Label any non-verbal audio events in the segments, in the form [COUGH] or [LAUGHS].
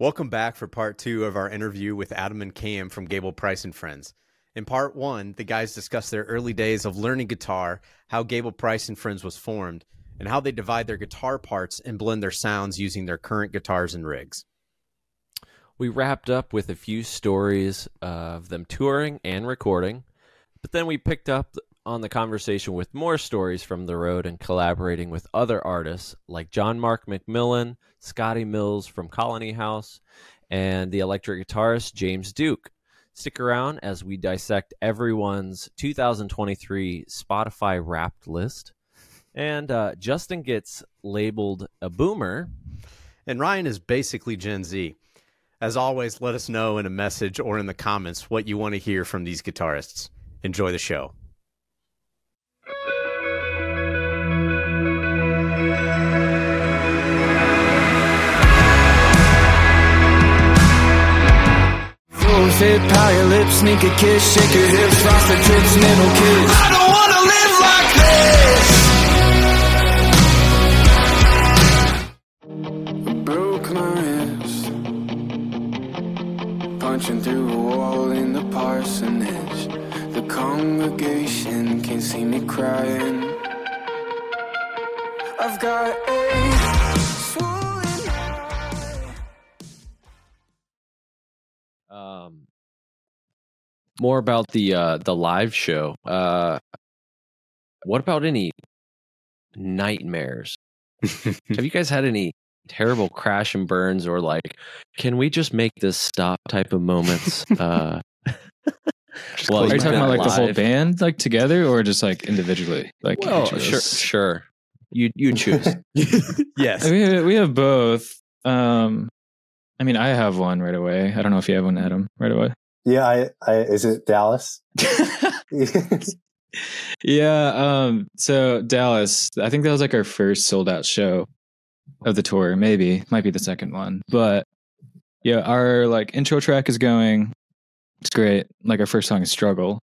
Welcome back for part two of our interview with Adam and Cam from Gable Price and Friends. In part one, the guys discuss their early days of learning guitar, how Gable Price and Friends was formed, and how they divide their guitar parts and blend their sounds using their current guitars and rigs. We wrapped up with a few stories of them touring and recording, but then we picked up on the conversation with more stories from the road and collaborating with other artists like John Mark McMillan, Scotty Mills from Colony House, and the electric guitarist James Duke. Stick around as we dissect everyone's 2023 Spotify Wrapped list. And uh, Justin gets labeled a boomer. And Ryan is basically Gen Z. As always, let us know in a message or in the comments what you want to hear from these guitarists. Enjoy the show. Fit, power your lips, sneaker kiss, shake your hips, frosted tips, middle kiss. I don't wanna live like this. I broke my wrist, punching through a wall in the parsonage. The congregation can see me crying. I've got a more about the uh, the live show. Uh, what about any nightmares? Have you [LAUGHS] guys had any terrible crash and burns or like, can we just make this stop type of moments? Uh, well, Are you you've talking about like the whole band like together or just like individually? Like Well, sure, sure. You you choose. [LAUGHS] yes. We we have both. Um, I mean, I have one right away. I don't know if you have one, Adam, right away. Yeah, I, I is it Dallas? [LAUGHS] yeah. Um. So Dallas, I think that was like our first sold out show of the tour. Maybe might be the second one, but yeah, our like intro track is going. It's great. Like our first song is "Struggle,"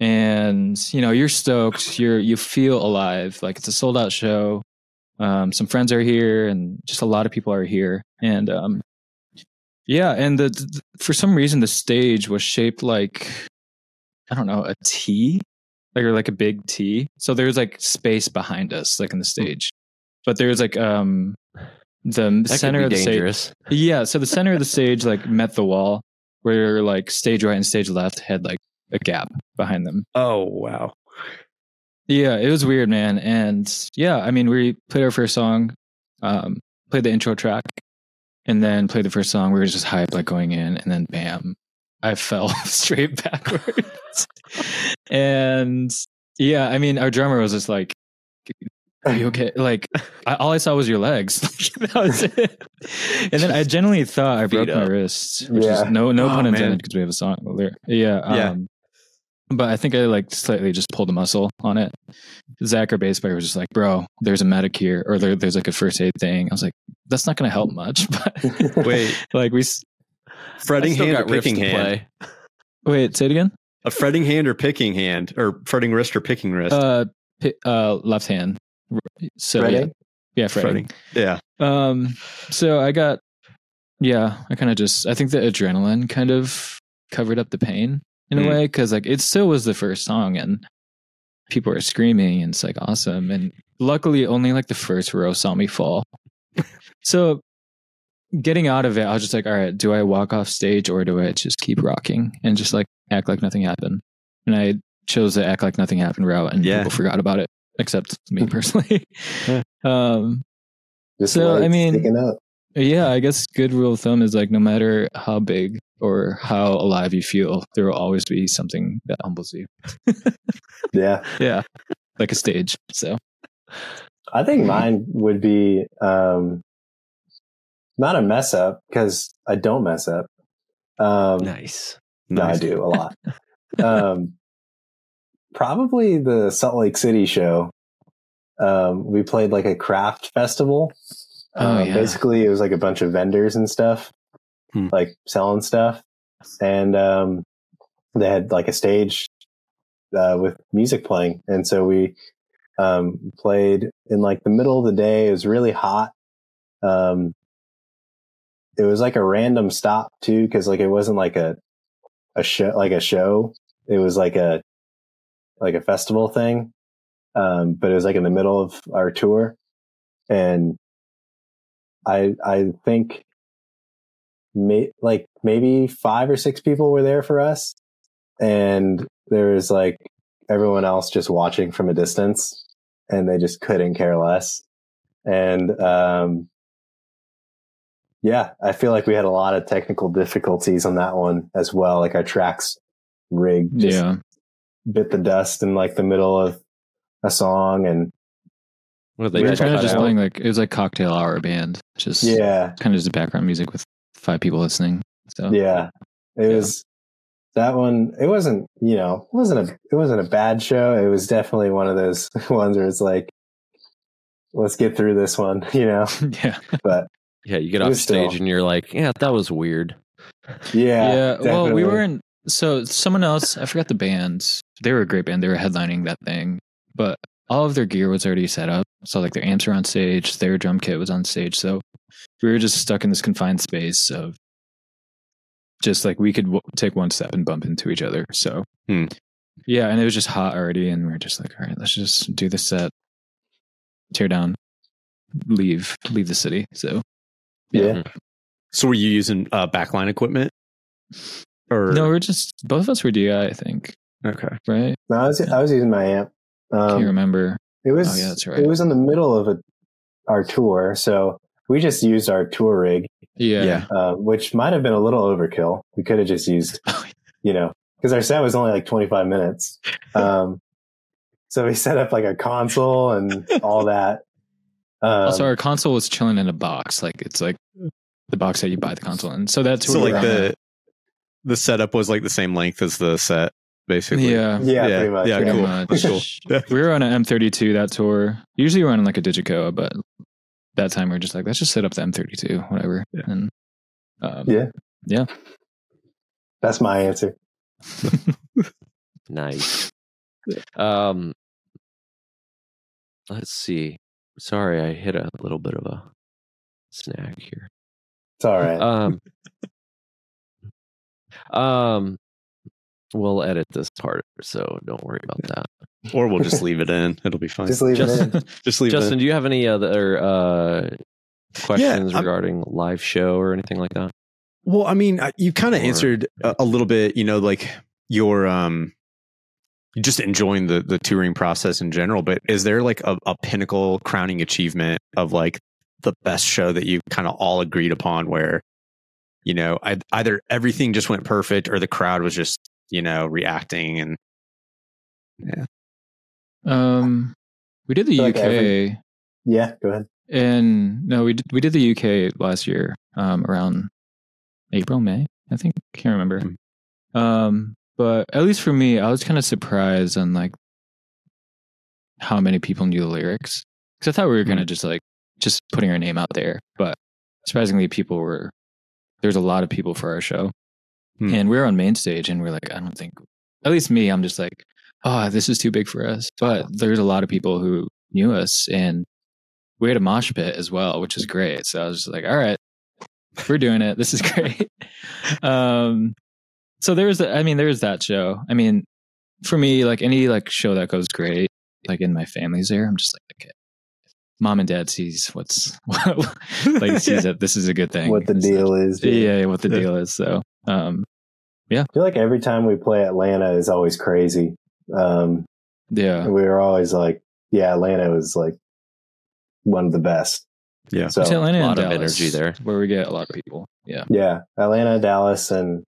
and you know you're stoked. You're you feel alive. Like it's a sold out show. Um, some friends are here, and just a lot of people are here, and um, yeah, and the, the for some reason the stage was shaped like I don't know a T, like or like a big T. So there's like space behind us, like in the stage, but there's like um the That center of the stage. Yeah, so the center of the [LAUGHS] stage like met the wall, where like stage right and stage left had like a gap behind them. Oh, wow. Yeah, it was weird, man. And yeah, I mean, we played our first song, um, played the intro track, and then played the first song. We were just hyped, like going in, and then bam, I fell [LAUGHS] straight backwards. and yeah, I mean, our drummer was just like, "Are you okay?" Like, I, all I saw was your legs. [LAUGHS] that was it. And then I genuinely thought I broke my wrist, which Yeah. is no no Oh, pun intended because we have a song there. Yeah, Yeah. Um, But I think I like slightly just pulled a muscle on it. Zach, our bass player, was just like, "Bro, there's a medic here, or there, there's like a first aid thing." I was like, "That's not going to help much." [LAUGHS] But [LAUGHS] Wait, like we fretting hand or picking hand? play. wait, say it again. A fretting hand or picking hand? Or fretting wrist or picking wrist? Uh, pi- uh, left hand. So yeah, Fretting? yeah, fretting. Yeah. Um, so I got, yeah, I kind of just, I think the adrenaline kind of covered up the pain in a Mm. way because like it still was the first song and people were screaming and it's like awesome. And luckily, only like the first row saw me fall. [LAUGHS] so getting out of it, I was just like, all right, do I walk off stage or do I just keep rocking and just like act like nothing happened? And I chose to act like nothing happened route and Yeah. people forgot about it except me [LAUGHS] personally. Yeah. [LAUGHS] um, Just So, I mean- up. yeah, I guess good rule of thumb is like no matter how big or how alive you feel, there will always be something that humbles you. [LAUGHS] Yeah, Yeah. Like a stage. So I think mine would be um, not a mess up because I don't mess up. Um, Nice. No, I do a lot. [LAUGHS] um, probably the Salt Lake City show. Um, we played like a craft festival. Oh, Um, yeah. Basically, it was like a bunch of vendors and stuff, Hmm. like selling stuff, and um, they had like a stage uh, with music playing, and so we um, played in like the middle of the day. It was really hot, um, it was like a random stop too, because like it wasn't like a a show like a show. It was like a like a festival thing, um, but it was like in the middle of our tour, and I I think may, like maybe five or six people were there for us, and there was like everyone else just watching from a distance, and they just couldn't care less, and um, yeah, I feel like we had a lot of technical difficulties on that one as well. Like our tracks rig just yeah. bit the dust in like the middle of a song and What they We were just kind of just out. playing like it was like cocktail hour band, just yeah, kind of just background music with five people listening. So yeah. It Yeah. was that one it wasn't, you know, it wasn't a it wasn't a bad show. It was definitely one of those [LAUGHS] ones where it's like let's get through this one, [LAUGHS] you know. [LAUGHS] yeah, But Yeah, you get off stage still- and you're like, yeah, that was weird. yeah. yeah. Well, we were in. So someone else, I forgot the bands. They were a great band. They were headlining that thing, but all of their gear was already set up. So like their amps were on stage, their drum kit was on stage. So we were just stuck in this confined space of just like we could w- take one step and bump into each other. So Hmm. yeah, and it was just hot already, and we are just like, all right, let's just do the set, tear down, leave, leave the city. So yeah. So were you using uh, backline equipment? Or no, we're just both of us were DI, I think, okay. right? No, I was I was using my amp. Can't Um, remember. It was. Oh, yeah, that's right. It was in the middle of a, our tour, so we just used our tour rig, Yeah. Yeah. uh, which might have been a little overkill. We could have just used, [LAUGHS] you know, because our set was only like 25 minutes. [LAUGHS] Um, so we set up like a console and all that. Um, also, our console was chilling in a box. Like it's like the box that you buy the console in. So that's So like the the setup was like the same length as the set, basically. yeah. yeah, yeah, pretty much. yeah, Pretty cool. much. Cool. Yeah. We were on an M32 that tour. Usually we're on like a DiGiCo, but that time we are just like, let's just set up the M32, whatever. Yeah. And um, Yeah. Yeah. That's my answer. [LAUGHS] Nice. Um, let's see. Sorry, I hit a little bit of a snag here. It's all right. Um, [LAUGHS] um, we'll edit this part, so don't worry about [LAUGHS] that. Or we'll just [LAUGHS] leave it in. It'll be fine. just leave it in. Justin, [LAUGHS] Just leave it Justin, in. do you have any other uh, questions I'm- regarding live show or anything like that? Well, I mean, uh, you kind of answered a, a little bit, you know, like your um just enjoying the the touring process in general, but is there like a, a pinnacle crowning achievement of like the best show that you kind of all agreed upon where you know, I, either everything just went perfect or the crowd was just, you know, reacting and yeah. um, we did the Like UK. every- Yeah, go ahead. And no, we did, we did the UK last year, um, around April, May, I think. Can't remember. Hmm. Um, but at least for me, I was kind of surprised on like how many people knew the lyrics because I thought we were Hmm. gonna just like just putting our name out there, but surprisingly, people were there's a lot of people for our show, Hmm. and we are on main stage, and we're like, I don't think, at least me, I'm just like, oh, this is too big for us. But there's a lot of people who knew us, and we had a mosh pit as well, which is great. So I was just like, all right, we're doing it. This is [LAUGHS] great. um, so there's, I mean, there's that show. I mean, for me, like any like show that goes great, like in my family's there, I'm just like, okay, mom and dad sees what's [LAUGHS] like [LAUGHS] sees that this is a good thing. What the deal is. Yeah, what the Yeah. deal is. So, um, yeah. I feel like every time we play Atlanta is always crazy. Um, yeah. we were always like, yeah, Atlanta was like one of the best. Yeah. So It's Atlanta a and lot of Dallas, energy there. where we get a lot of people. Yeah. yeah, Atlanta, Dallas, and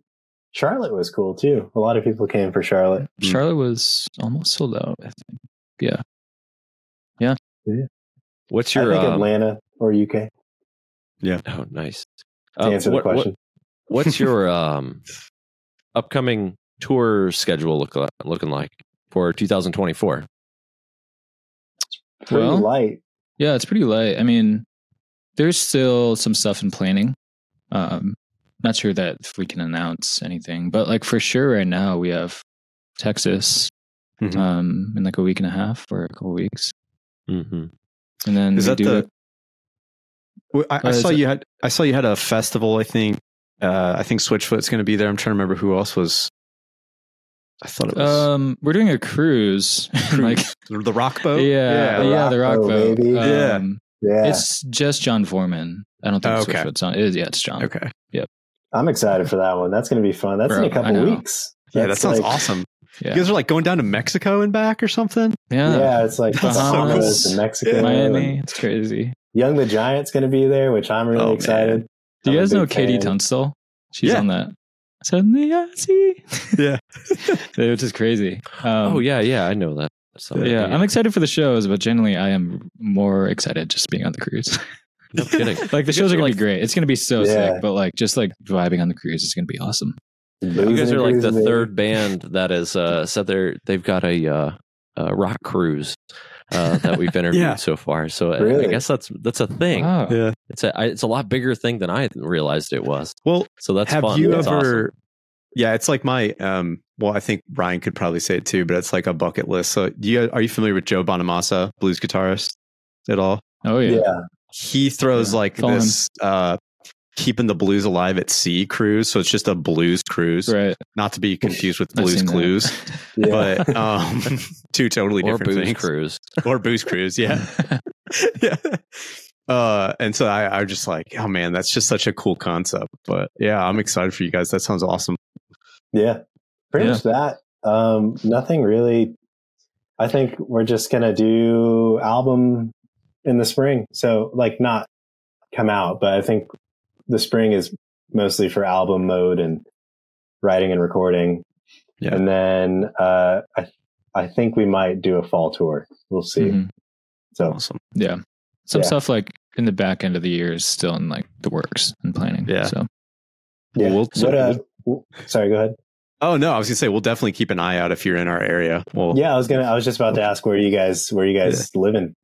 Charlotte was cool too. A lot of people came for Charlotte. Mm. Charlotte was almost sold out. I think. Yeah. What's I your think um, Atlanta or UK Yeah. Oh, nice. to Um, answer the what- question. What's [LAUGHS] your um upcoming tour schedule look looking like for 2024? Pretty well- light. Yeah, it's pretty light. I mean, there's still some stuff in planning. Um, not sure that if we can announce anything, but like for sure right now we have Texas Mhm. um in like a week and a half or a couple weeks. Mm-hmm. And then Is that do the- it- Well, I, I saw you had I saw you had a festival. I think uh, I think Switchfoot's going to be there. I'm trying to remember who else was. I thought it was Um, we're doing a cruise. [LAUGHS] like, the Rock Boat. yeah, the yeah, rock the rock boat, boat. baby. Yeah. Um, Yeah, It's just Jon Foreman. I don't think Oh, it's okay. Switchfoot's on. It is, yeah, it's Jon. Okay. Yep. I'm excited for that one. That's going to be fun. That's in a couple know. weeks. Yeah, that sounds like- awesome. Yeah. You guys are like going down to Mexico and back or something. Yeah. Yeah, it's like That's so cool. and Mexico. Miami. It's crazy. Young the Giant's going to be there, which I'm really Oh, man. Excited. Do you guys know KT fan. Tunstall? She's Yeah. on that. Suddenly I see. Yeah. [LAUGHS] Which is crazy. Um, oh yeah, yeah, I know that. So, Yeah, I'm excited for the shows, but generally, I am more excited just being on the cruise. [LAUGHS] no kidding. [LAUGHS] like the shows are gonna be great. It's gonna be so Yeah. sick, but like just like vibing on the cruise is gonna be awesome. You guys are like the Boozing third band that is uh, said they're they've got a, uh, a rock cruise uh, that we've [LAUGHS] interviewed Yeah. so far. So I- I guess that's that's a thing. Wow. Yeah. It's a I- it's a lot bigger thing than I realized it was. Well, So that's have fun. you That's ever? awesome. Yeah, it's like my. um Well, I think Ryan could probably say it too, but it's like a bucket list. So, do you are you familiar with Joe Bonamassa, blues guitarist, at all? Oh yeah. Yeah. He throws Yeah, like follow him. this. uh Keeping the blues alive at sea cruise, so it's just a blues cruise, Right. not to be confused with Blues. Clues, [LAUGHS] Yeah. but um, [LAUGHS] two totally Or different booze things. cruise. or booze cruise, yeah. [LAUGHS] yeah. Uh, and so I, I'm just like, oh man, that's just such a cool concept. But yeah, I'm excited for you guys. That sounds awesome. Yeah. Pretty Yeah. much that. Um, nothing really. I think we're just gonna do album in the spring. So like not come out, but I think the spring is mostly for album mode and writing and recording. Yeah. And then uh I I think we might do a fall tour. We'll see. Mhm. So Awesome. Yeah. Some Yeah. stuff like in the back end of the year is still in like the works and planning. Yeah. So yeah. We'll- what, uh, w- sorry, go ahead. Oh no, I was gonna say we'll definitely keep an eye out if you're in our area. Well, Yeah, I was gonna I was just about to ask where you guys where you guys living.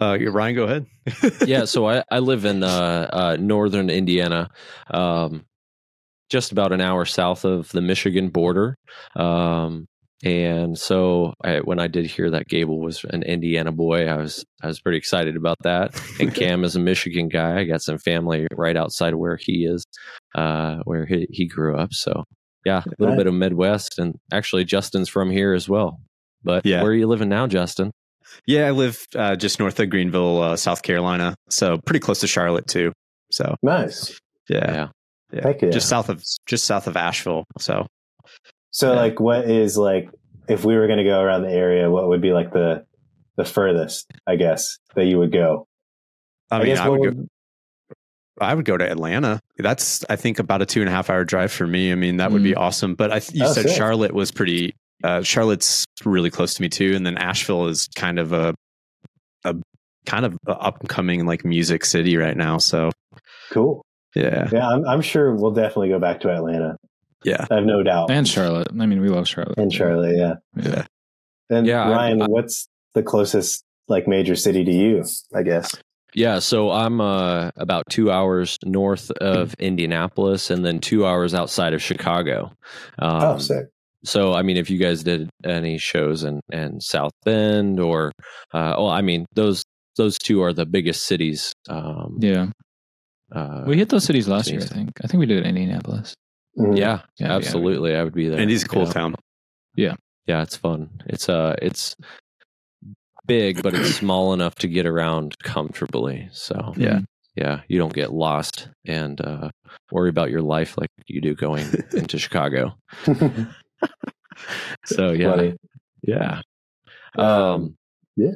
Uh, Ryan, go ahead. [LAUGHS] yeah, so I, I live in uh, uh, northern Indiana, um, just about an hour south of the Michigan border. Um, and so I, when I did hear that Gable was an Indiana boy, I was I was pretty excited about that. [LAUGHS] And Cam is a Michigan guy. I got some family right outside of where he is, uh, where he, he grew up. So yeah, a little bit of Midwest, and actually Justin's from here as well. But Yeah. where are you living now, Justin? Yeah, I live uh, just north of Greenville, uh, South Carolina, so pretty close to Charlotte too. So Nice. yeah, Yeah. yeah, Heck yeah. just south of just south of Asheville. So So Yeah. like what is like if we were going to go around the area, what would be like the the furthest, I guess, that you would go? I, mean, guess I what would go. I would go to Atlanta. That's I think about a two and a half hour drive for me. I mean, that would be awesome. But I you Oh, said sick. Charlotte was pretty. Uh, Charlotte's really close to me too, and then Asheville is kind of a a kind of a up and coming like music city right now. So Cool. yeah, Yeah, I'm, I'm sure we'll definitely go back to Atlanta. yeah. I have no doubt. and Charlotte. I mean, we love Charlotte. And Charlotte, yeah. Yeah. And Yeah, I- Ryan, I- what's the closest like major city to you? I guess. Yeah, so I'm uh, about two hours north of Indianapolis and then two hours outside of Chicago. Um, oh, sick. So, I mean, if you guys did any shows in, in South Bend or, uh, well, I mean, those those two are the biggest cities. Um, Yeah. uh, We hit those cities last year, I think. I think we did it in Indianapolis. Mhm. yeah, Yeah, yeah. absolutely. I would be there. And he's a cool yeah. town. Yeah, Yeah, it's fun. It's uh, it's big, but it's [CLEARS THROAT] small enough to get around comfortably. So Yeah. yeah, you don't get lost and uh, worry about your life like you do going [LAUGHS] into Chicago. [LAUGHS] [LAUGHS] So yeah, Funny. yeah. Um, yeah.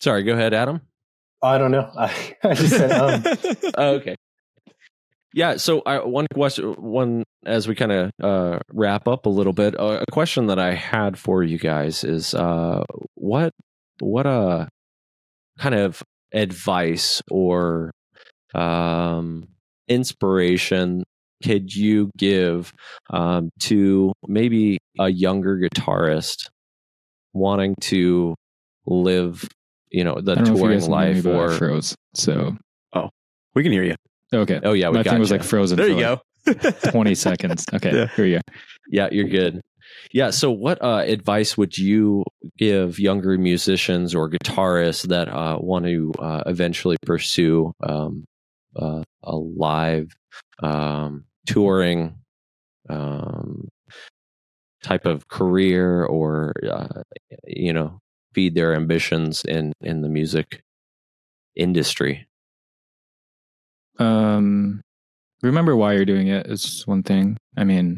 Sorry, go ahead, Adam. I don't know. [LAUGHS] I, I just said um. [LAUGHS] Oh, okay. Yeah. So I, one question, one as we kind of uh, wrap up a little bit, uh, a question that I had for you guys is, uh, what what uh kind of advice or um, inspiration could you give um, to maybe a younger guitarist wanting to live, you know, the I don't know if you touring guys can hear me, life but I or froze. So oh, we can hear you. okay. oh yeah, we My got thing was like frozen There for you like go. [LAUGHS] 20 seconds. Okay. Yeah. Here you go. Yeah, you're good. Yeah. So, what uh, advice would you give younger musicians or guitarists that uh, want to uh, eventually pursue um, uh, a live um, touring um, type of career, or uh, you know, feed their ambitions in in the music industry? Um, remember why you're doing it is one thing. I mean,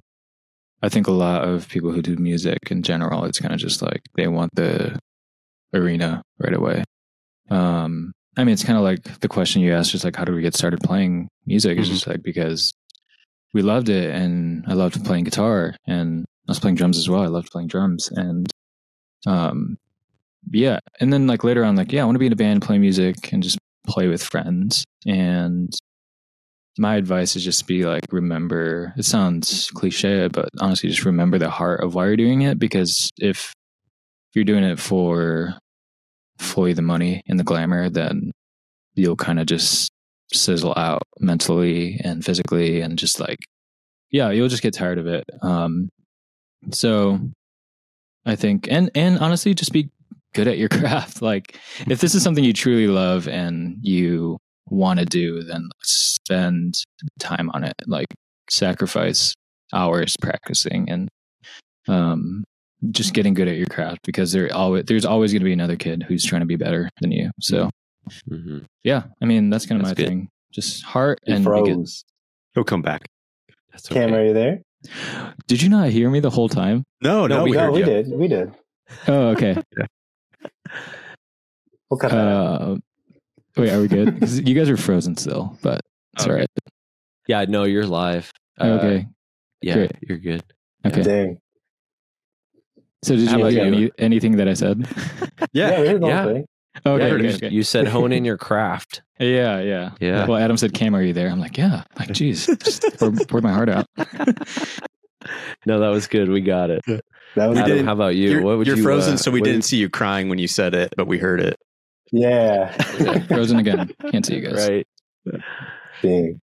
I think a lot of people who do music in general, it's kind of just like they want the arena right away. Um, I mean, it's kind of like the question you asked, just like, how do we get started playing music? It's Mhm. just like because we loved it, and I loved playing guitar, and I was playing drums as well. I loved playing drums, and um, yeah. And then like later on, like, yeah, I want to be in a band, play music, and just play with friends. And my advice is just be like, remember. It sounds cliche, but honestly, just remember the heart of why you're doing it. Because if you're doing it for fully the money and the glamour, then you'll kind of just sizzle out mentally and physically, and just like, yeah, you'll just get tired of it. Um, so I think, and and honestly, just be good at your [LAUGHS] craft. Like, if this is something you truly love and you want to do, then spend time on it. Like, sacrifice hours practicing and um, just getting good at your craft because there always there's always going to be another kid who's trying to be better than you. So hmm yeah, I mean that's kind of That's my good. thing. Just heart He and be good. froze. He'll come back. That's Cam, are you there? Did you not hear me the whole time? No, no, No, we we no, we you. did. We did. Oh, okay. [LAUGHS] We'll cut that out. Uh, wait, are we good? [LAUGHS] you guys are frozen still, but it's Okay. all right. Yeah, no, you're live. Uh, okay. Yeah, great. you're good. Okay. Dang. So did you hear you? any, anything that I said? [LAUGHS] Yeah, we yeah. Whole thing. okay, Yeah, okay, you, okay. you said [LAUGHS] hone in your craft. yeah, yeah. Yeah. Well, Adam said, "Cam, are you there?" I'm like, "Yeah." Like, geez, just [LAUGHS] poured, poured my heart out. No, that was good. We got it. That was Adam, how about you? You're, what would you're you, frozen, uh, so we didn't would- see you crying when you said it, but we heard it. yeah. [LAUGHS] Frozen again. Can't see you guys. Right. Dang.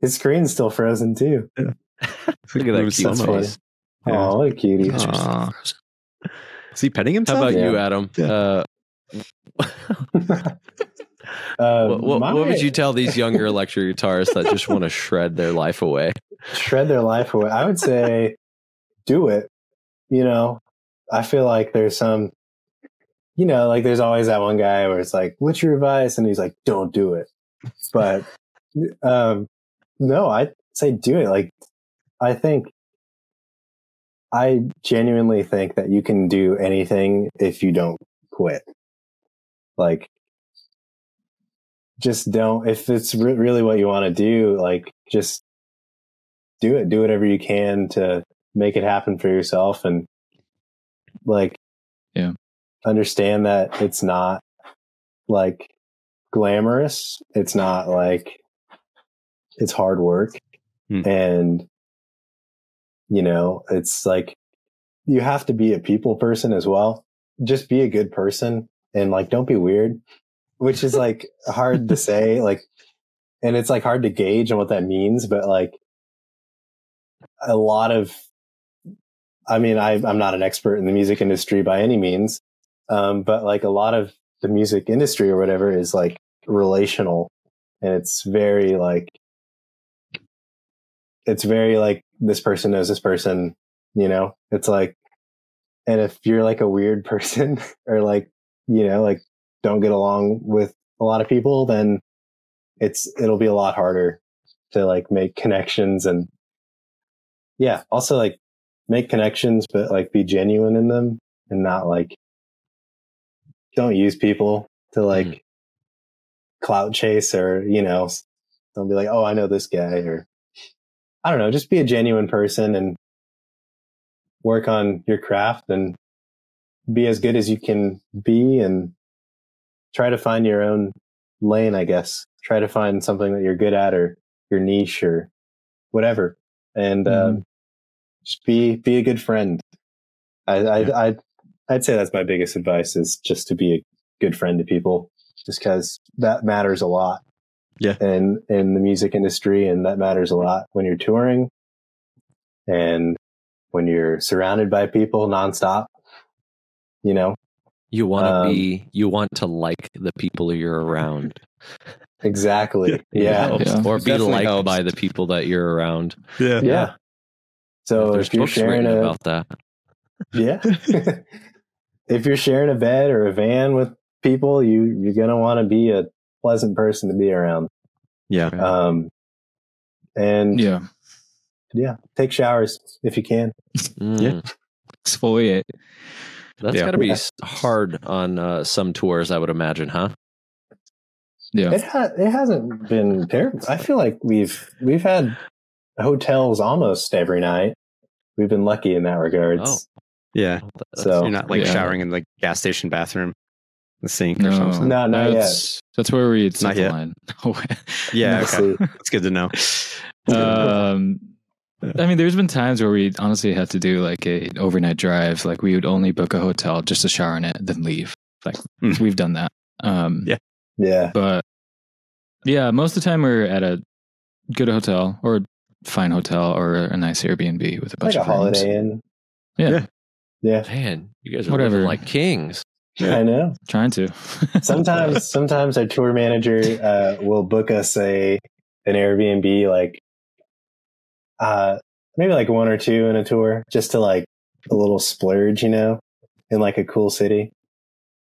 His screen's still frozen too. Look at that Move cute some of face. Yeah. Oh, what a cutie. You guys are still Aw. frozen. Is he petting himself? How about Yeah. you, Adam? Yeah. Uh, Uh, what, what, my- what would you tell these younger electric guitarists that just want to shred their life away? shred their life away? I would say do it. You know, I feel like there's some, you know, like there's always that one guy where it's like, what's your advice? And he's like, don't do it. But, um, no, I say do it. Like, I think, I genuinely think that you can do anything if you don't quit. Like, just don't, if it's re- really what you want to do, like, just do it. Do whatever you can to make it happen for yourself and like, Yeah. understand that it's not like glamorous. It's not like it's hard work. Hmm. And, you know, it's like you have to be a people person as well. Just be a good person and like don't be weird, which is like hard to [LAUGHS] say. Like, and it's like hard to gauge on what that means, but like a lot of, I mean, I, I'm not an expert in the music industry by any means, um, but like a lot of the music industry or whatever is like relational and it's very like, it's very like this person knows this person, you know, it's like, and if you're like a weird [LAUGHS] person or like, you know, like don't get along with a lot of people, then it's, it'll be a lot harder to like make connections and yeah, also like make connections, but like be genuine in them and not like, don't use people to mm-hmm. like clout chase or, you know, don't be like, oh, I know this guy or I don't know, just be a genuine person and work on your craft and be as good as you can be and try to find your own lane, I guess. Try to find something that you're good at or your niche or whatever. And, um, just be, be a good friend. I, I, Yeah. I, I'd say that's my biggest advice is just to be a good friend to people just cause that matters a lot. Yeah. And in the music industry and that matters a lot when you're touring and when you're surrounded by people nonstop. You know, You want to Um, be, you want to like the people you're around. exactly. [LAUGHS] Yeah. Helps. Yeah. Or be liked helps. by the people that you're around. Yeah. Yeah. So There's if you're sharing a about that. yeah, [LAUGHS] [LAUGHS] if you're sharing a bed or a van with people, you you're gonna want to be a pleasant person to be around. Yeah. Um, and yeah. Yeah. take showers if you can. Mm. Exfoliate. That's Yeah. got to be Yeah. hard on uh, some tours, I would imagine, huh? Yeah. It ha- it hasn't been terrible. I feel like we've we've had hotels almost every night. We've been lucky in that regard. Oh. Yeah. So- You're not like Yeah. showering in the gas station bathroom, the sink or something. No, not that's, That's where we Not set yet. line. [LAUGHS] Yeah. Okay. See, That's good to know. [LAUGHS] um, I mean, there's been times where we honestly had to do like a overnight drive. Like we would only book a hotel just to shower in it, then leave. Like Mm. we've done that. Um, Yeah. yeah, but yeah, most of the time we're at a good hotel or fine hotel or a nice Airbnb with a bunch like a of rooms. Holiday Inn. Yeah, Yeah. Yeah, Man, you guys are Whatever. like kings. I know. trying to. [LAUGHS] sometimes sometimes our tour manager uh, will book us a an Airbnb like uh maybe like one or two in a tour just to like a little splurge, you know, in like a cool city.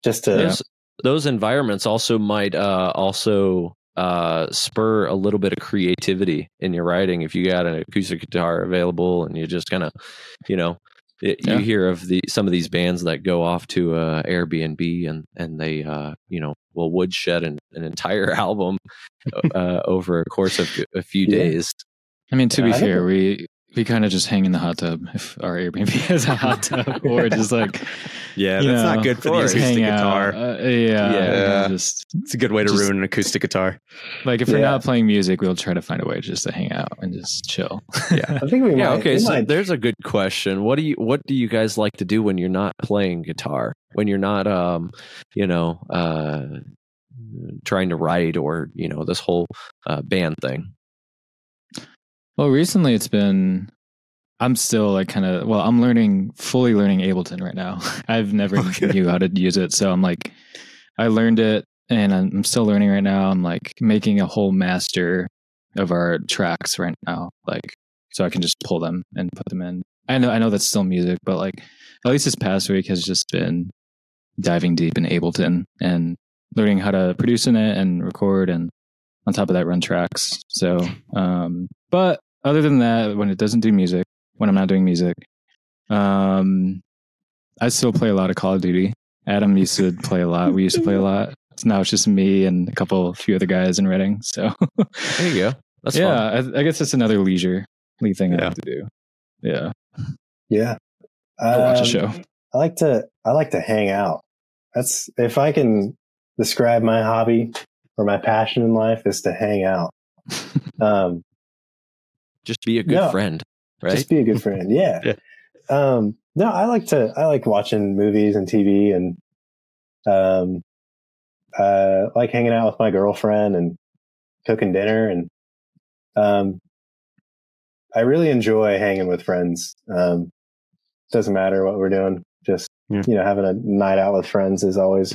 Just to Those, those environments also might uh, also uh, spur a little bit of creativity in your writing if you got an acoustic guitar available and you just kind of, you know, it, Yeah. you hear of the some of these bands that go off to uh, Airbnb and and they uh, you know will woodshed an, an entire [LAUGHS] album uh, over a course of a few Yeah. days. I mean, to Yeah, be I fair, we we kind of just hang in the hot tub if our Airbnb [LAUGHS] has a hot tub, or just like Yeah. you That's know, not good for the just acoustic guitar. Uh, yeah, Yeah. Just It's a good way to Just- ruin an acoustic guitar. like if we're not playing music, we'll try to find a way just to hang out and just chill. Yeah. I think we Yeah, might. okay. we So might- there's a good question. What do you what do you guys like to do when you're not playing guitar? When you're not um, you know, uh trying to write or, you know, this whole uh, band thing. Well, recently it's been. I'm still like kind of well. I'm learning fully learning Ableton right now. [LAUGHS] I've never [LAUGHS] Okay. knew how to use it, so I'm like, I learned it, and I'm, I'm still learning right now. I'm like making a whole master of our tracks right now, like so I can just pull them and put them in. I know I know that's still music, but like at least this past week has just been diving deep in Ableton and learning how to produce in it and record and on top of that run tracks. So, um, but other than that, when it doesn't do music, when I'm not doing music, um, I still play a lot of Call of Duty. Adam used to play a lot. We used to play a lot. So now it's just me and a couple, a few other guys in Reading. So, There you go. That's yeah, fun. I, I guess it's another leisurely thing I Yeah. like to do. Yeah, yeah. I'll watch a Um, show. I like to I like to hang out. That's if I can describe my hobby or my passion in life is to hang out. [LAUGHS] Um, Just be a good No. friend, right? Just be a good friend. [LAUGHS] Yeah. Yeah. Um, no, I like to, I like watching movies and TV and, um, uh, like hanging out with my girlfriend and cooking dinner. And, um, I really enjoy hanging with friends. Um, doesn't matter what we're doing. Just, Yeah. you know, having a night out with friends is always,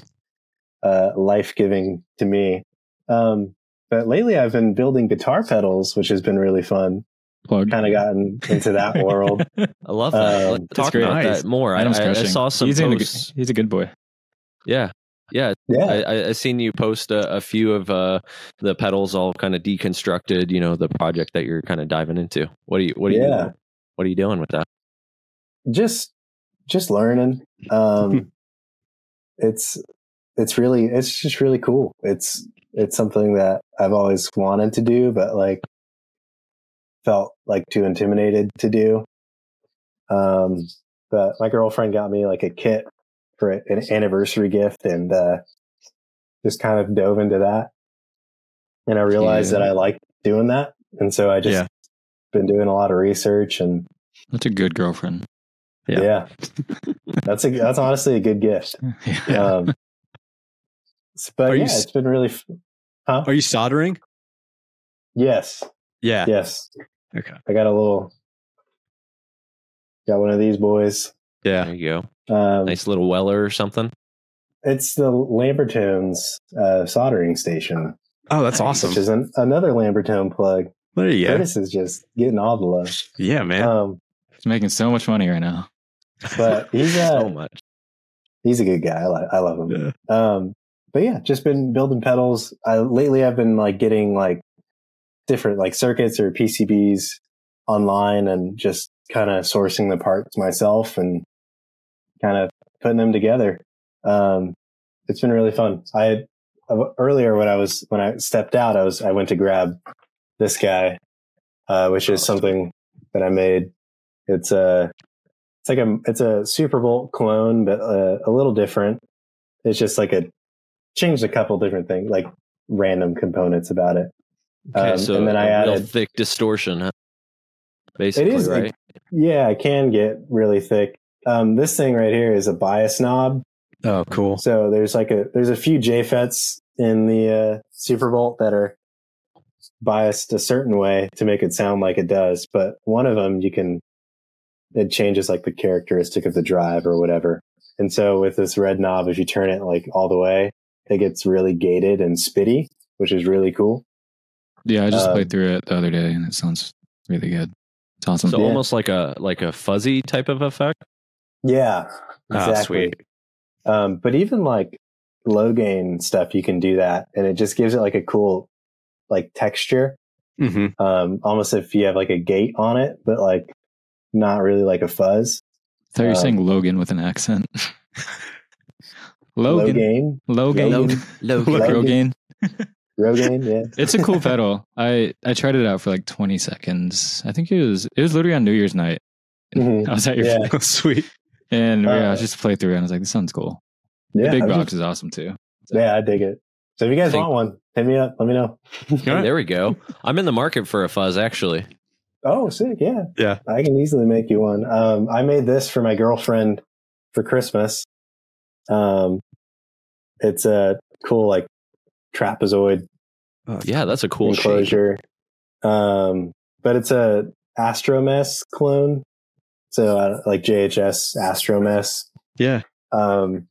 uh, life giving to me. Um, but lately I've been building guitar pedals, which has been really fun. Plug. Kind of gotten into that world. [LAUGHS] I love that. Um, Let- Talk about Nice. that more. I, Adam's I, I crushing. saw some he's, in a, good- posts. he's a good boy. Yeah. Yeah, Yeah. I, I, I seen you post a, a few of uh, the pedals all kind of deconstructed. You know, the project that you're kind of diving into. What are you? What are Yeah. you? What are you doing with that? just just learning um [LAUGHS] it's it's really it's just really cool it's it's something that i've always wanted to do but like felt like too intimidated to do um but my girlfriend got me like a kit for an anniversary gift and uh just kind of dove into that and i realized Yeah. that i like doing that and so i just Yeah. been doing a lot of research and That's a good girlfriend. Yeah. yeah, that's a that's honestly a good gift. [LAUGHS] yeah. Um, but Are yeah, s- it's been really. f- Huh? Are you soldering? Yes, Yeah. yes. Okay. I got a little Got one of these boys. Yeah. There you go. Um, Nice little Weller or something. It's the Lambertones uh, soldering station, Oh, that's awesome. which is an, another Lambertone plug. There you go. Curtis is just getting all the love. Yeah, man. Um, He's making so much money right now. but [LAUGHS] he's uh, so much. he's a good guy. I, li- I love him. Um, but yeah, just been building pedals. I, lately, I've been like getting like different like circuits or PCBs online and just kind of sourcing the parts myself and kind of putting them together. Um, it's been really fun. I uh, earlier when I was when I stepped out, I was I went to grab this guy, uh, which is something that I made. It's a it's like a it's a Superbolt clone, but uh, a little different. It's just like a changed a couple different things, like random components about it. Okay, Um, so and then I added- thick distortion, huh? Basically, is, right? Yeah, it can get really thick. Um, this thing right here is a bias knob. Oh, cool. So there's like a there's a few JFETs in the uh, Superbolt that are biased a certain way to make it sound like it does, but one of them you can it changes like the characteristic of the drive or whatever. And so with this red knob, if you turn it like all the way, it gets really gated and spitty, which is really cool. Yeah, I just Um, played through it the other day and it sounds really good. It's awesome. So Yeah. almost like a like a fuzzy type of effect. Yeah, Oh, exactly. sweet. Um, but even like low gain stuff, you can do that, and it just gives it like a cool like texture, hmm um, almost if you have like a gate on it, but like not really like a fuzz. I thought you were um, saying Logan with an accent. [LAUGHS] Low Logan. gain, Logan. [LAUGHS] Logan. Logan. Logan. Rogaine. low yeah. [LAUGHS] It's a cool pedal. I I tried it out for like 20 seconds. I think it was it was literally on New Year's night. [LAUGHS] Mhm. I was at your Yeah. place, [LAUGHS] sweet. and yeah, I Uh, was just play through and I was like, this sounds cool. Yeah, the big box just- is awesome too. So, yeah, I dig it. So if you guys Think- want one, hit me up. Let me know. There we go. I'm in the market for a fuzz, actually. Oh, sick! Yeah, Yeah. I can easily make you one. Um, I made this for my girlfriend for Christmas. Um, it's a cool like trapezoid Yeah, that's a cool shape. enclosure. Um, but it's a Astromess clone. So uh, like JHS Astromess. Yeah. Um,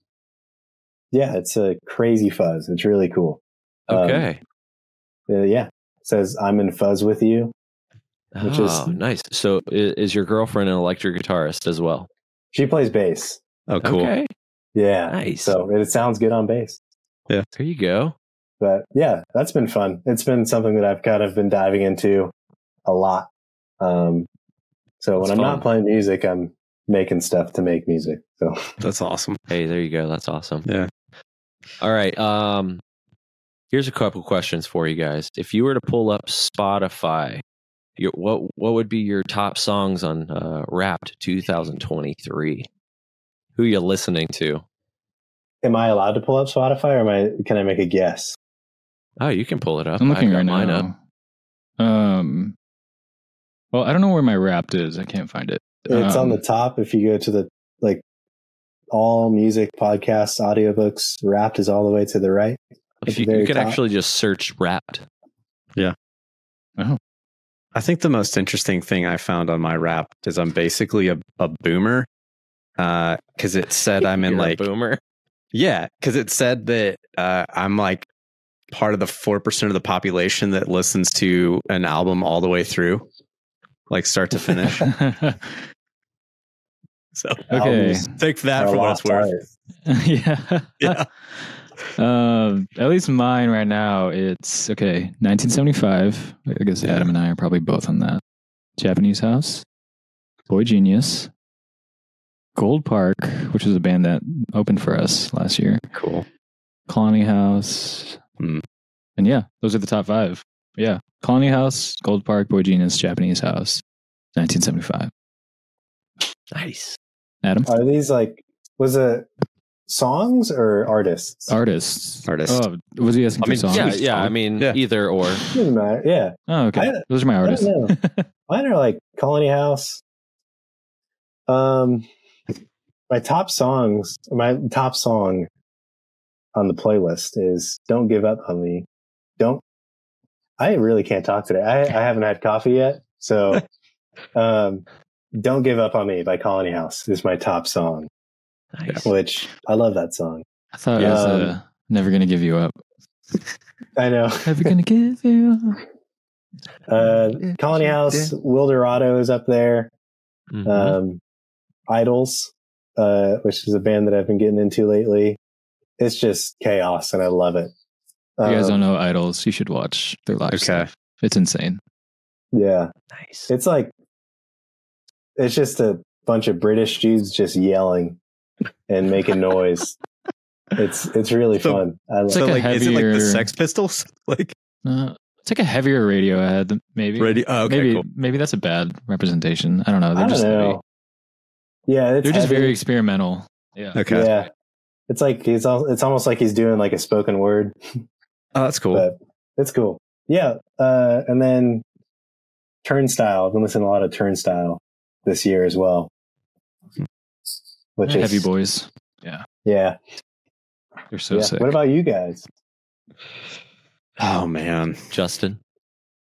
yeah, it's a crazy fuzz. It's really cool. Um, Okay. Uh, yeah. It says I'm in fuzz with you. which is- oh, nice. So i- is your girlfriend an electric guitarist as well? She plays bass. Oh, cool. Okay. Yeah. Nice. So it sounds good on bass. Yeah. There you go. But yeah, that's been fun. It's been something that I've kind of been diving into a lot. Um, so when That's I'm fun. not playing music, I'm making stuff to make music. So That's awesome. Hey, there you go. That's awesome. Yeah. All right. Um, here's a couple questions for you guys. If you were to pull up Spotify, your, what what would be your top songs on uh, Wrapped 2023? Who are you listening to? am I allowed to pull up Spotify or am I, can I make a guess? Oh, you can pull it up. I'm looking I've right mine up. now. Um, well, I don't know where my Wrapped is. I can't find it. It's on Um, the top. If you go to the, like all music podcasts, audiobooks, wrapped is all the way to the right. If you, very you could top. actually just search Wrapped. Yeah. Oh. I think the most interesting thing I found on my rap is I'm basically a, a boomer. Uh, cause it said [LAUGHS] I'm in You're a like, boomer. yeah, cause it said that, uh, I'm like part of the 4% of the population that listens to an album all the way through, like start to finish. [LAUGHS] so Okay. Take that for what it's worth. [LAUGHS] yeah. Yeah. [LAUGHS] Um, at least mine right now, it's okay. 1975. I guess. Adam and I are probably both on that. Japanese House, boygenius, Gold Park, which is a band that opened for us last year. Cool. Colony House. And yeah, those are the top five. Yeah, Colony House, Gold Park, boygenius, Japanese House, 1975. Nice. Adam, Are these like, was it songs or artists? artists, Artists. Oh, was he asking I mean, for songs? yeah, yeah. I mean, Yeah. either or. Doesn't matter. Yeah. Oh, okay. I- Those are my I artists. don't know. [LAUGHS] Mine are like Colony House. Um, my top songs, my top song on the playlist is "Don't Give Up on Me." Don't. I really can't talk today. I, I haven't had coffee yet, so [LAUGHS] um, "Don't Give Up on Me" by Colony House is my top song, Nice. which I love that song. I thought it was Um, uh, never gonna give you up. I know. [LAUGHS] Never gonna give you up. Uh, Colony House, Wilderado is up there. Mhm. Um, IDLES, uh, which is a band that I've been getting into lately. It's just chaos, and I love it. If you guys Um, don't know IDLES, you should watch their live Okay. stuff. It's insane. Yeah, nice. it's like it's just a bunch of British dudes just yelling and making noise. [LAUGHS] It's it's really So- fun. I love It's so like a like, is it like the Sex Pistols? [LAUGHS] Like Uh, it's like a heavier Radiohead, maybe. Radio, Oh, okay, maybe cool. maybe that's a bad representation. I don't know. They're don't just heavy. Yeah, it's They're just heavy. very experimental. Yeah. Okay. Yeah, it's like he's all, it's almost like he's doing like a spoken word, [LAUGHS] Oh, that's cool. but it's cool. Yeah, uh, and then Turnstile. I've been listening to a lot of Turnstile this year as well, which is Heavy boys. Yeah, Yeah. They're so yeah. sick. What about you guys? oh man, Justin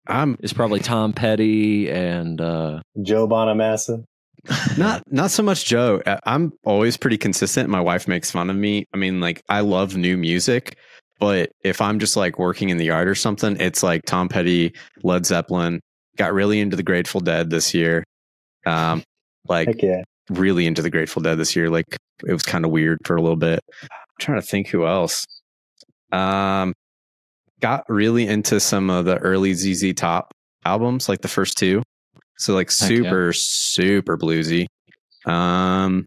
I'm is probably Tom Petty and uh, Joe Bonamassa. [LAUGHS] not not so much Joe. I'm always pretty consistent. My wife makes fun of me. I mean, like I love new music, but if I'm just like working in the yard or something, it's like Tom Petty, Led Zeppelin. Got really into the Grateful Dead this year. Um, like Heck yeah. really into the Grateful Dead this year. Like it was kind of weird for a little bit. I'm trying to think who else. Um, got really into some of the early ZZ Top albums, like the first two. So like Heck yeah. super super bluesy. Um,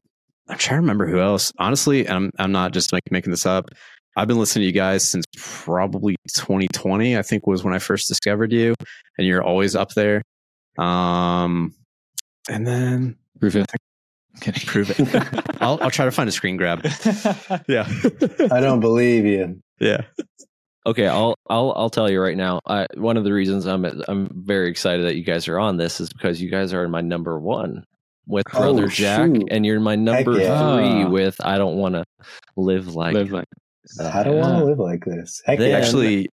I'm trying to remember who else. Honestly, I'm I'm not just like making this up. I've been listening to you guys since probably 2020. I think was when I first discovered you, and you're always up there. Um, and then Proof it. Kidding. [LAUGHS] prove it. I'll I'll try to find a screen grab. [LAUGHS] Yeah, I don't believe you. yeah. Okay, I'll I'll I'll tell you right now. I, one of the reasons I'm I'm very excited that you guys are on this is because you guys are my number one with Oh, Brother Jack, shoot. and you're my number yeah. three with I don't want to live like. Live like I don't want to live like this. Heck Then- yeah. Actually,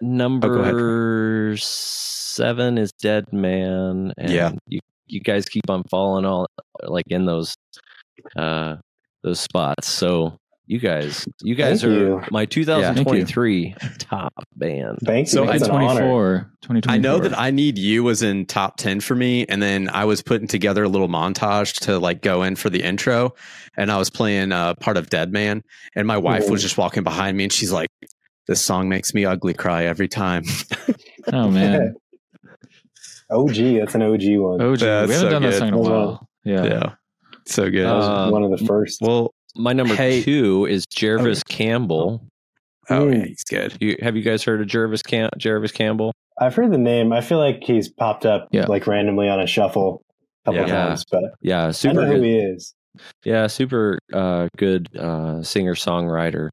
Number seven is Dead Man, and Yeah. you you guys keep on falling all like in those uh those spots. So you guys, you guys Thank are you. my 2023 top band. Thank you. So That's I- an honor. 2024. 2024. I know that I Need You was in top 10 for me. And then I was putting together a little montage to like go in for the intro. And I was playing uh, part of Dead Man. And my wife was just walking behind me and she's like, this song makes me ugly cry every time. [LAUGHS] Oh man. [LAUGHS] OG. That's an OG one. Oh, gee, That's we haven't so done that song in a while. Yeah. yeah. So good. That was Uh, one of the first. well, My number Hey- two is Jervis Campbell. oh, yeah, he's good. You, have you guys heard of Jervis Cam- Jervis Campbell? I've heard the name. I feel like he's popped up Yeah. like randomly on a shuffle a couple Yeah. times, but Yeah, I super know who good. he is. Yeah, super uh, good uh, singer songwriter.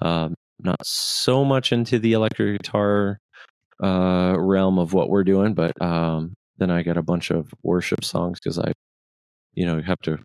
Um, not so much into the electric guitar uh, realm of what we're doing, but um, then I got a bunch of worship songs because I, you know, have to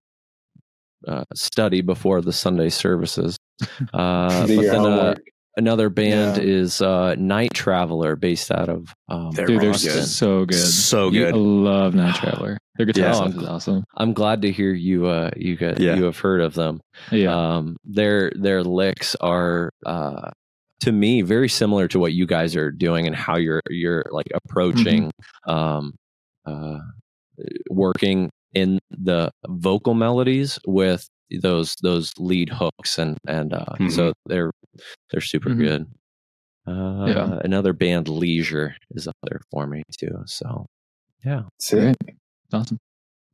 uh, study before the Sunday services. [LAUGHS] Uh, Do but then uh, another band Yeah. is uh, Night Traveler, based out of um, They're Dude, they're Boston. so good. So You- I good. love Night Traveler. Their guitar Yeah. sound is awesome. I'm glad to hear you. Uh, you got Yeah. you have heard of them. Yeah. um, their their licks are uh, to me very similar to what you guys are doing and how you're you're like approaching um, uh, working in the vocal melodies with those those lead hooks and and uh, so they're they're super Mhm. good. Uh, Yeah. Another band, Leisure, is up there for me too. So yeah, Sick. awesome.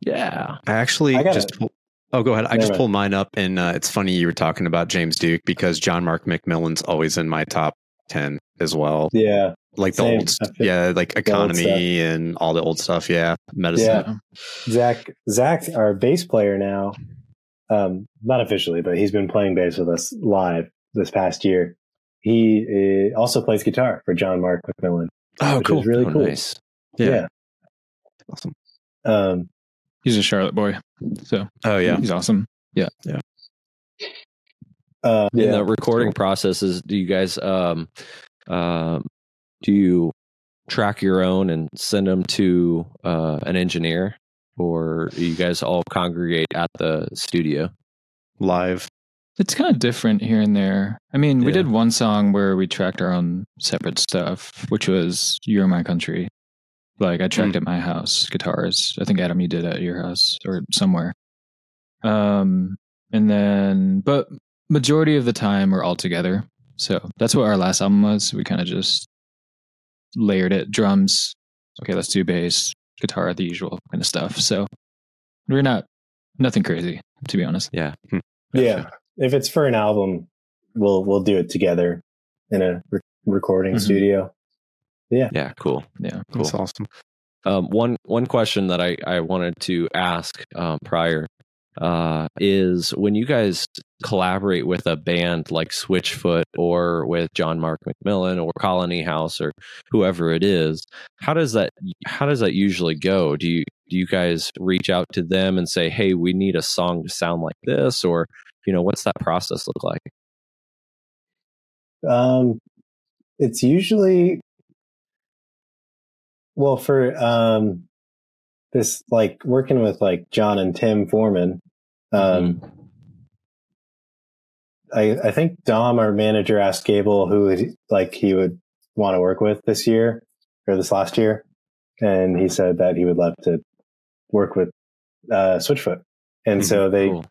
yeah. I actually I just pull, oh go ahead. I Never just mind. pulled mine up, and uh, it's funny you were talking about James Duke because John Mark McMillan's always in my top ten as well. Yeah. Like the Same. old, I yeah, like economy and all the old stuff. Yeah, medicine. Yeah. Zach, Zach, our bass player now, um, not officially, but he's been playing bass with us live this past year. He uh, also plays guitar for John Mark McMillan. Oh, which cool. is really Oh, cool. Nice. Yeah. Yeah. Awesome. Um, He's a Charlotte boy. So Oh yeah. he's awesome. Yeah yeah uh, in yeah. the recording processes do you guys um um do you track your own and send them to uh an engineer or you guys all congregate at the studio? Live. It's kind of different here and there. I mean, we did one song where we tracked our own separate stuff, which was "You're My Country." Like I tracked at my house guitars. I think Adam, you did at your house or somewhere. Um, and then, but majority of the time we're all together. So that's what our last album was. We kind of just layered it, drums. Okay, let's do bass, guitar, the usual kind of stuff. So we're not nothing crazy, to be honest. Yeah. Yeah. If it's for an album, we'll we'll do it together in a re- recording Mhm. studio. Yeah yeah, cool. Yeah. Cool. That's awesome. Um, one one question that I, I wanted to ask um, prior uh, is when you guys collaborate with a band like Switchfoot or with John Mark McMillan or Colony House or whoever it is, how does that how does that usually go? Do you do you guys reach out to them and say, "Hey, we need a song to sound like this," or you know, what's that process look like? Um, it's usually well for um this like working with like Jon and Tim Foreman. Um, I I think Dom, our manager, asked Gable who like he would want to work with this year or this last year, and he said that he would love to work with uh, Switchfoot, and so they Cool.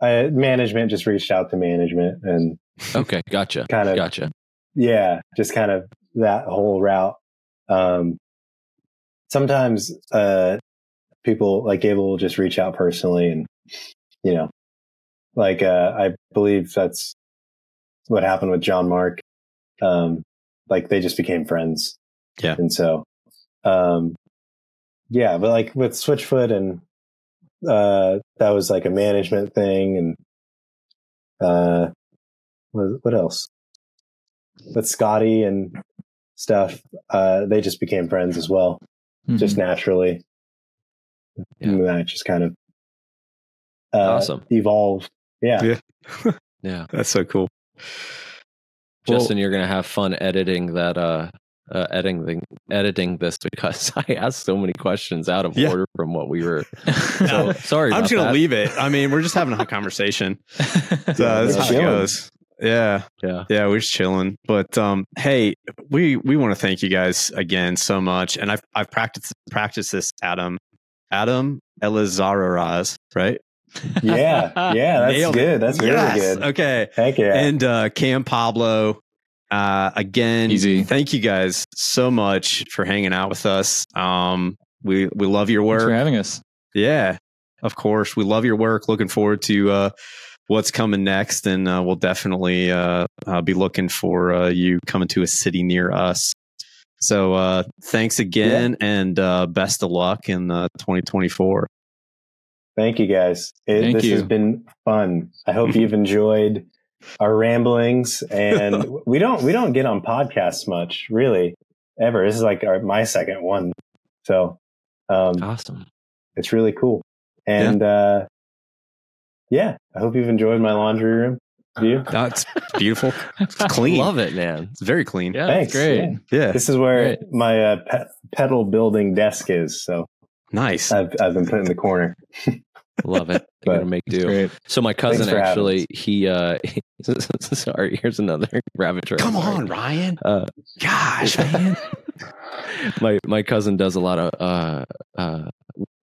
uh, management just reached out to management and Okay, gotcha, kind of gotcha. yeah, just kind of that whole route. Um, sometimes, uh, people like Gable will just reach out personally and, you know, like, uh, I believe that's what happened with John Mark. Um, like they just became friends. Yeah. And so, um, yeah, but like with Switchfoot and, uh, that was like a management thing and, uh, what, what else? with Scotty and stuff, uh, they just became friends as well, Mhm. just naturally. Yeah. And that just kind of uh, Awesome. evolved. Yeah. Yeah. [LAUGHS] Yeah. That's so cool. Justin, you're gonna have fun editing that uh, uh editing editing this [LAUGHS] because I asked so many questions out of Yeah. order from what we were. [LAUGHS] So sorry. I'm about just gonna that. leave it. I mean, we're just having a conversation. So that's how it goes. Yeah. Yeah. Yeah, we're just chilling. But um, hey, we we want to thank you guys again so much. And I've I've practiced practiced this, Adam. Adam Elizarraraz, right? [LAUGHS] Yeah. Yeah. That's Nailed it. good. That's Yes. really good. Okay. Thank you. And uh, Cam Pablo, uh, again, Easy. thank you guys so much for hanging out with us. Um, we we love your work. Thanks for having us. Yeah, of course, we love your work. Looking forward to uh, what's coming next, and uh, we'll definitely uh, uh, be looking for uh, you coming to a city near us. So uh, thanks again, and uh, best of luck in uh, 2024. Thank you guys. It, Thank this has been fun. I hope [LAUGHS] you've enjoyed our ramblings and [LAUGHS] we don't, we don't get on podcasts much really ever. This is like our, my second one. So, um, Awesome. it's really cool. And, uh, yeah, I hope you've enjoyed my laundry room. Do you? That's beautiful. It's [LAUGHS] clean. Love it, man. It's very clean. Yeah, Thanks. great. Yeah. Yeah, This is where Great. my uh, pe- pedal building desk is. So nice. I've, I've been put in the corner. [LAUGHS] Love it. [LAUGHS] But You're gonna make do. great. So my cousin actually, he uh, sorry. Here's another rabbit trail. Come on, Ryan. Uh, Gosh, man. my my cousin does a lot of uh uh,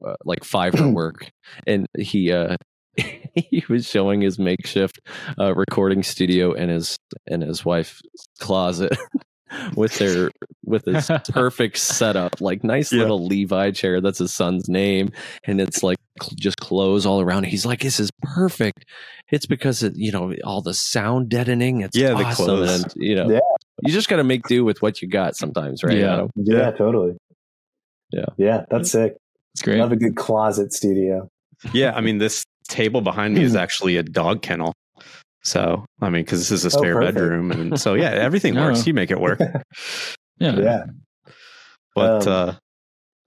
uh like Fiverr [CLEARS THROAT] work, and he uh [LAUGHS] he was showing his makeshift uh, recording studio in his in his wife's closet [LAUGHS] with their with his [LAUGHS] perfect setup, like nice Yeah. little Levi chair. That's his son's name, and it's like cl- just clothes all around. He's like, "This is perfect." It's because it, you know all the sound deadening. It's Yeah, the clothes. and you know Yeah. you just got to make do with what you got sometimes, right? Yeah. Adam? Yeah, totally. Yeah. Yeah, that's sick. It's great. Love a good closet studio. Yeah, I mean, this table behind me is actually a dog kennel. So, I mean, because this is a Oh, spare perfect. bedroom, and [LAUGHS] so yeah, everything No. works. You make it work. [LAUGHS] Yeah. Yeah. But Um, uh,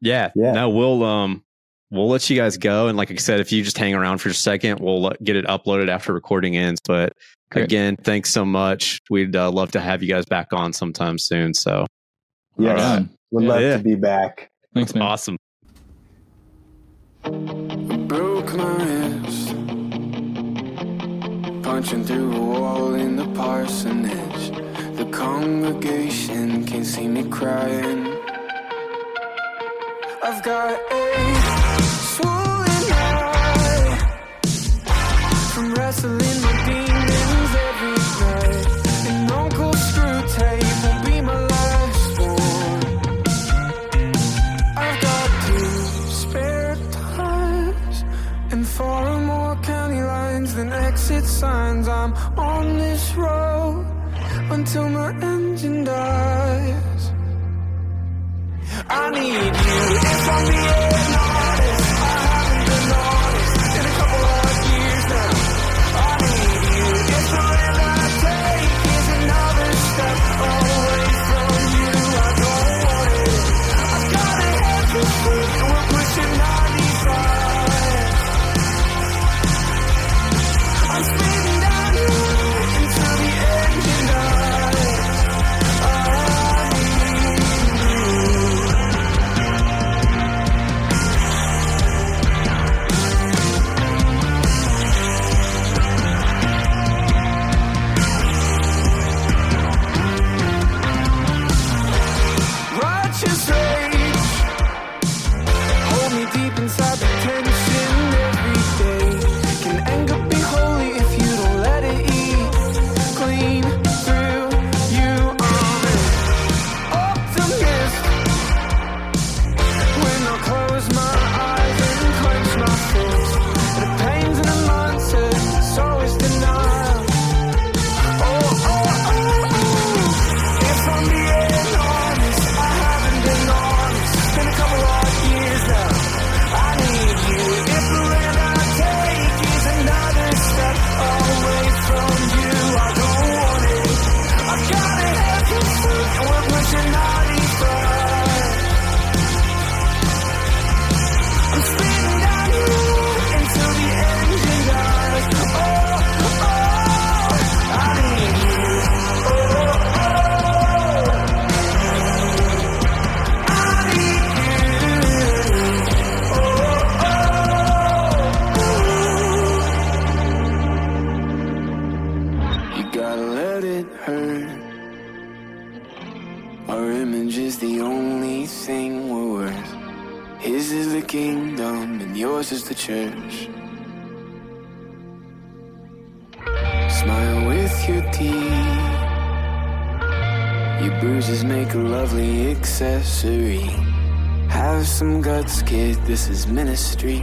yeah, yeah. no, we'll um, we'll let you guys go. And like I said, if you just hang around for a second, we'll uh, get it uploaded after recording ends. But Great. again, thanks so much. We'd uh, love to have you guys back on sometime soon. So Yes. All right. Would Yeah. love Yeah. to be back. Thanks, man. awesome punching through a wall in the parsonage. The congregation can see me crying. I've got a swollen eye from wrestling my demons. Smile with your teeth. Your bruises make a lovely accessory. Have some guts, kid, this is ministry.